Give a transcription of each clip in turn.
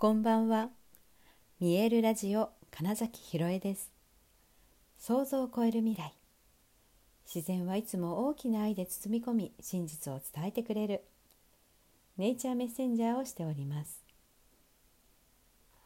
こんばんは。見えるラジオ金崎ひろえです。想像を超える未来。自然はいつも大きな愛で包み込み、真実を伝えてくれる。ネイチャーメッセンジャーをしております。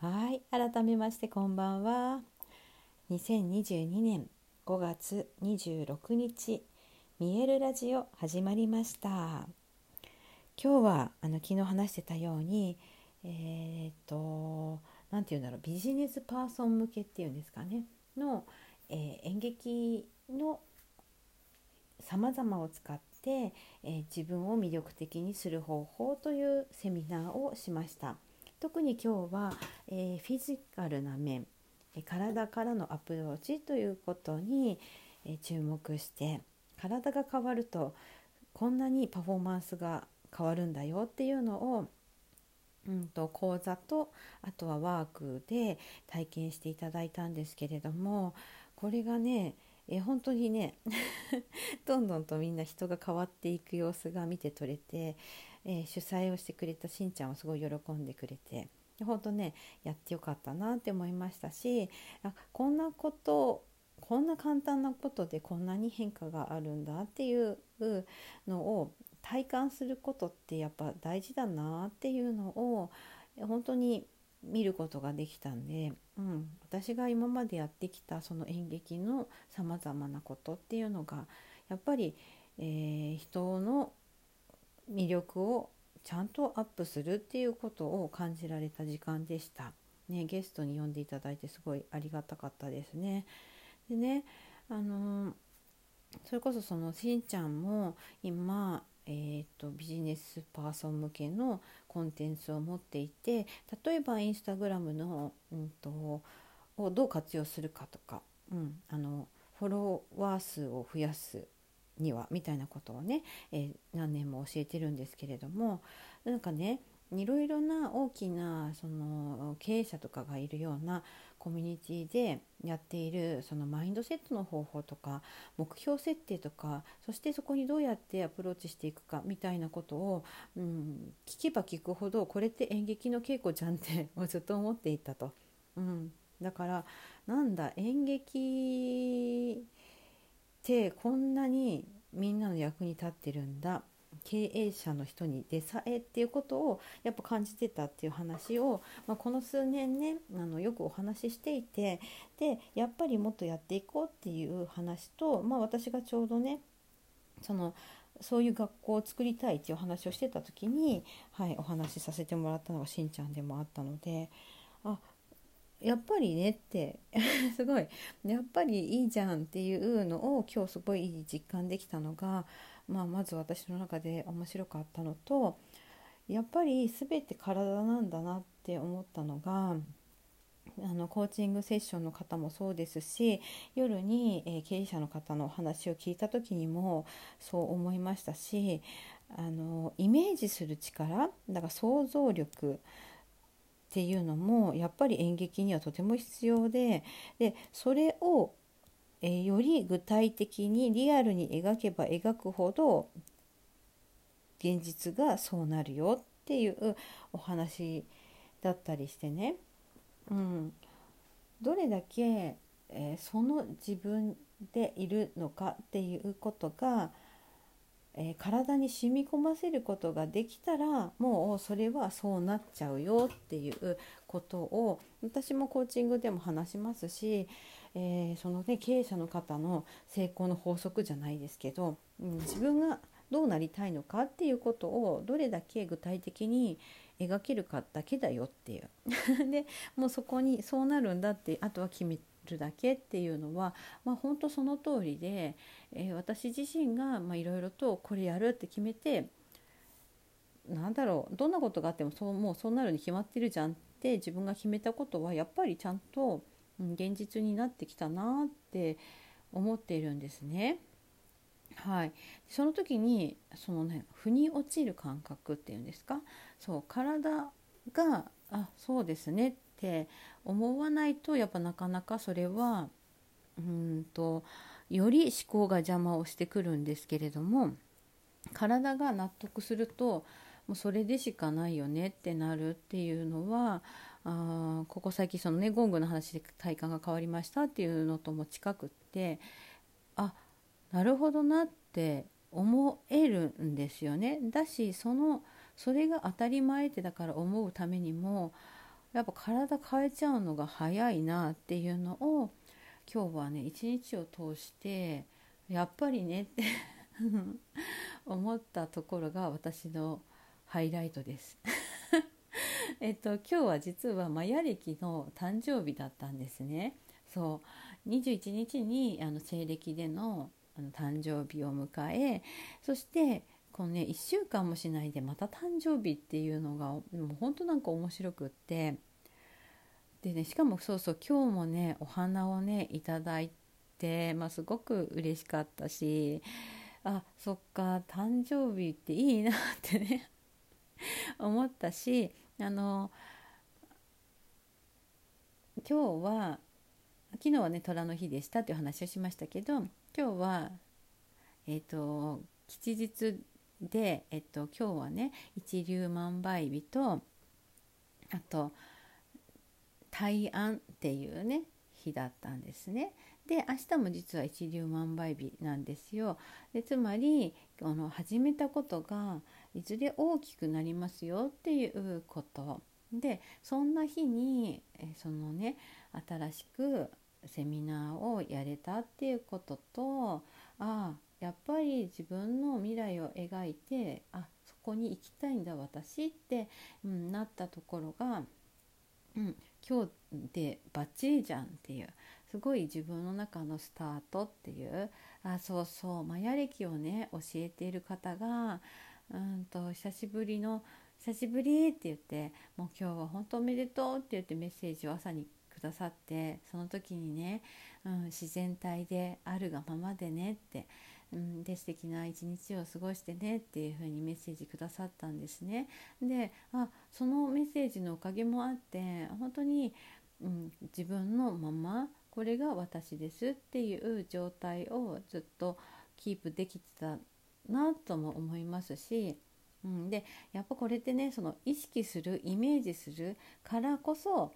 はい、改めましてこんばんは。2022年5月26日、見えるラジオ始まりました。今日はあの昨日話してたように。えっ、と何て言うんだろうビジネスパーソン向けっていうんですかねの、えー、演劇の様々を使って、えー、自分を魅力的にする方法というセミナーをしました。特に今日は、え、フィジカルな面体からのアプローチということに、え注目して体が変わるとこんなにパフォーマンスが変わるんだよっていうのをうんと、講座とあとはワークで体験していただいたんですけれどもこれがねえ本当にね どんどんとみんな人が変わっていく様子が見て取れて、えー、主催をしてくれたしんちゃんはすごい喜んでくれて本当ねやってよかったなって思いましたしあこんなことこんな簡単なことでこんなに変化があるんだっていうのを体感することってやっぱ大事だなっていうのを本当に見ることができたんで、うん、私が今までやってきたその演劇のさまざまなことっていうのがやっぱり、えー、人の魅力をちゃんとアップするっていうことを感じられた時間でした。ね、ゲストに呼んでいただいてすごいありがたかったですね。でね、あのー、それこそそのしんちゃんも今えーと、ビジネスパーソン向けのコンテンツを持っていて例えばインスタグラムの、うんと、をどう活用するかとか、うん、あのフォロワー数を増やすにはみたいなことをね、えー、何年も教えてるんですけれどもなんかねいろいろな大きなその経営者とかがいるようなコミュニティでやっているそのマインドセットの方法とか目標設定とかそしてそこにどうやってアプローチしていくかみたいなことを、うん、聞けば聞くほどこれって演劇の稽古じゃんってずっと思っていたと。うん、だからなんだ演劇ってこんなにみんなの役に立ってるんだ経営者の人にでさえっていうことをやっぱ感じてたっていう話を、まあ、この数年ねあのよくお話ししていてでやっぱりもっとやっていこうっていう話と、まあ、私がちょうどねそのそういう学校を作りたいっていう話をしてた時に、はい、お話しさせてもらったのがしんちゃんでもあったのであやっぱりねって すごいやっぱりいいじゃんっていうのを今日すごい実感できたのがまあ、まず私の中で面白かったのとやっぱり全て体なんだなって思ったのがあのコーチングセッションの方もそうですし夜に、えー、経営者の方のお話を聞いた時にもそう思いましたしあのイメージする力だから想像力っていうのもやっぱり演劇にはとても必要ででそれをえ、より具体的にリアルに描けば描くほど現実がそうなるよっていうお話だったりしてね、うん、どれだけ、えー、その自分でいるのかっていうことが、えー、体に染み込ませることができたらもうそれはそうなっちゃうよっていうことを私もコーチングでも話しますしえー、そのね経営者の方の成功の法則じゃないですけど、うん、自分がどうなりたいのかっていうことをどれだけ具体的に描けるかだけだよっていう。でもうそこにそうなるんだってあとは決めるだけっていうのは、まあ、本当その通りで、えー、私自身がいろいろとこれやるって決めてなんだろうどんなことがあってもそうもうそうなるに決まってるじゃんって自分が決めたことはやっぱりちゃんと現実になってきたなって思っているんですね。はい、その時にそのね腑に落ちる感覚っていうんですか？そう体があそうですねって思わないとやっぱなかなかそれはうんとより思考が邪魔をしてくるんですけれども体が納得するともうそれでしかないよねってなるっていうのはあここ最近そのねゴングの話で体感が変わりましたっていうのとも近くってあなるほどなって思えるんですよね。だしそのそれが当たり前ってだから思うためにもやっぱ体変えちゃうのが早いなっていうのを今日はね一日を通してやっぱりねって 思ったところが私のハイライトですえっと今日は実はマヤ暦の誕生日だったんですね。そう21日にあの西暦でのあの誕生日を迎えそしてこのね1週間もしないでまた誕生日っていうのがもう本当なんか面白くってでねしかもそうそう今日もねお花をねいただいて、まあ、すごく嬉しかったしあそっか誕生日っていいなってね思ったしあの今日は昨日はね虎の日でしたっていう話をしましたけど今日はえっ、ー、と吉日で、えっと、今日はね一粒万倍日とあと大安っていうね日だったんですね。で明日も実は一粒万倍日なんですよ。でつまりこの始めたことがいずれ大きくなりますよっていうこと。でそんな日にそのね新しくセミナーをやれたっていうこととああやっぱり自分の未来を描いてあそこに行きたいんだ私って、うん、なったところが、うん、今日でバッチリじゃんっていうすごい自分の中のスタートっていうあそうそうマヤ歴をね教えている方がうんと久しぶりの久しぶりって言ってもう今日は本当おめでとうって言ってメッセージを朝にくださってその時にね、うん、自然体であるがままでねって、うん、で素敵な一日を過ごしてねっていう風にメッセージくださったんですね。であそのメッセージのおかげもあって本当に、うん、自分のままこれが私ですっていう状態をずっとキープできてたなとも思いますし、うん、でやっぱこれってねその意識するイメージするからこそ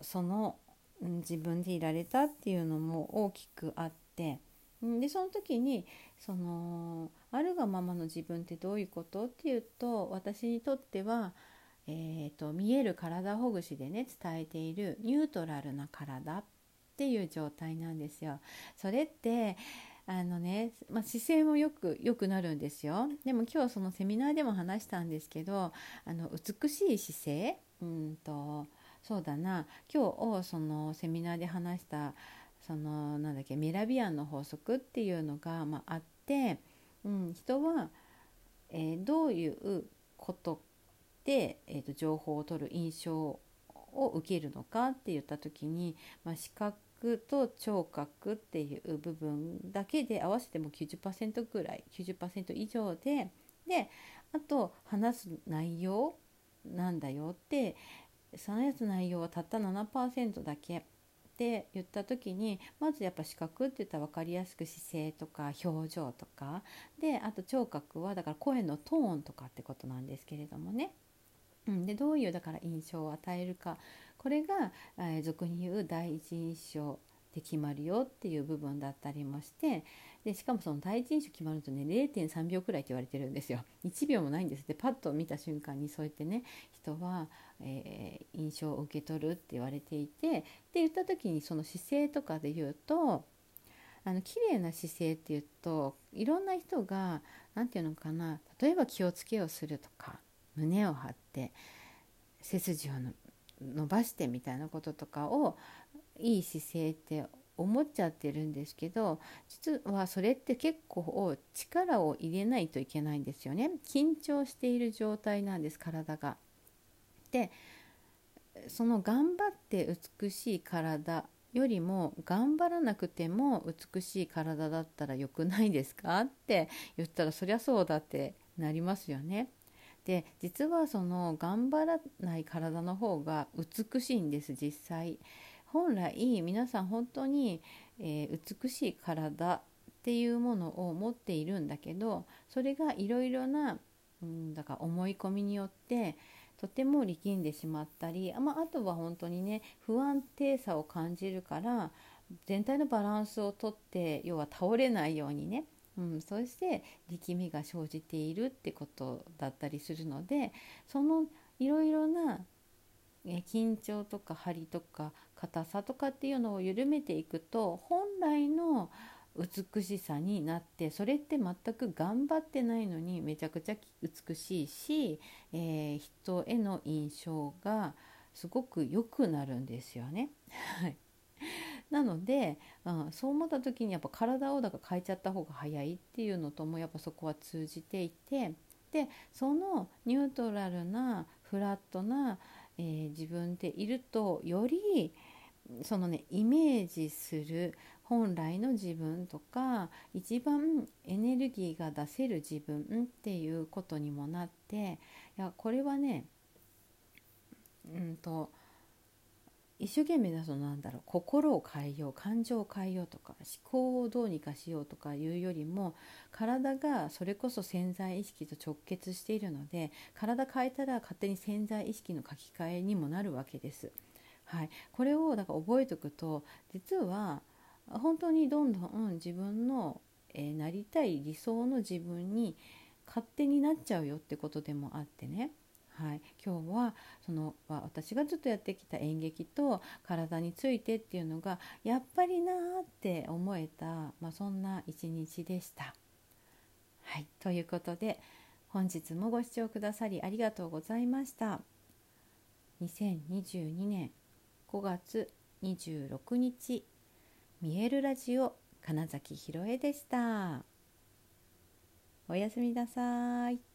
その、うん、自分でいられたっていうのも大きくあって、うん、でその時にそのあるがままの自分ってどういうことっていうと私にとってはえーと見える体ほぐしでね伝えているニュートラルな体っていう状態なんですよ。それってあのね、まあ、姿勢もよく良くなるんですよ。でも今日そのセミナーでも話したんですけどあの美しい姿勢？うんとそうだな。今日そのセミナーで話したそのなんだっけメラビアンの法則っていうのが、まあ、あって、うん、人は、えー、どういうことで、えーと情報を取る印象を受けるのかって言った時に、まあ、視覚と聴覚っていう部分だけで合わせても90%ぐらい90%以上でであと話す内容なんだよって話す内容はたった7%だけって言った時にまずやっぱ視覚って言ったら分かりやすく姿勢とか表情とかであと聴覚はだから声のトーンとかってことなんですけれどもね。うん、でどういうだから印象を与えるかこれが、えー、俗に言う第一印象で決まるよっていう部分だったりもしてでしかもその第一印象決まるとね0.3秒くらいって言われてるんですよ。1秒もないんです。でパッと見た瞬間にそうやってね人は、えー、印象を受け取るって言われていてで言った時にその姿勢とかで言うとあの綺麗な姿勢っていうといろんな人が何て言うのかな例えば気をつけをするとか胸を張って背筋を伸伸ばしてみたいなこととかをいい姿勢って思っちゃってるんですけど実はそれって結構力を入れないといけないんですよね緊張している状態なんです体が。でその頑張って美しい体よりも頑張らなくても美しい体だったらよくないですか？って言ったらそりゃそうだってなりますよね。で実はその頑張らない体の方が美しいんです実際。本来皆さん本当に、えー、美しい体っていうものを持っているんだけどそれがいろいろなうん、だから思い込みによってとても力んでしまったり,、まあ、あとは本当にね不安定さを感じるから全体のバランスをとって要は倒れないようにね、うん、そして力みが生じているってことだったりするのでそのいろいろな緊張とか張りとか硬さとかっていうのを緩めていくと本来の美しさになってそれって全く頑張ってないのにめちゃくちゃ美しいし、えー、人への印象がすごく良くなるんですよね。はいなので、うん、そう思った時にやっぱ体をだから変えちゃった方が早いっていうのともやっぱそこは通じていてでそのニュートラルなフラットな、えー、自分でいるとよりそのねイメージする本来の自分とか一番エネルギーが出せる自分っていうことにもなっていやこれはねうんと一生懸命なそのなんだろう心を変えよう感情を変えようとか思考をどうにかしようとかいうよりも体がそれこそ潜在意識と直結しているので体変えたら勝手に潜在意識の書き換えにもなるわけです。はい、これをだから覚えておくと実は本当にどんどん自分の、えー、なりたい理想の自分に勝手になっちゃうよってことでもあってね、はい、今日はその私がずっとやってきた演劇と体についてっていうのがやっぱりなーって思えた、まあ、そんな一日でした。はい、ということで本日もご視聴くださりありがとうございました。2022年5月26日見えるラジオ金崎ひろえでした。おやすみなさい。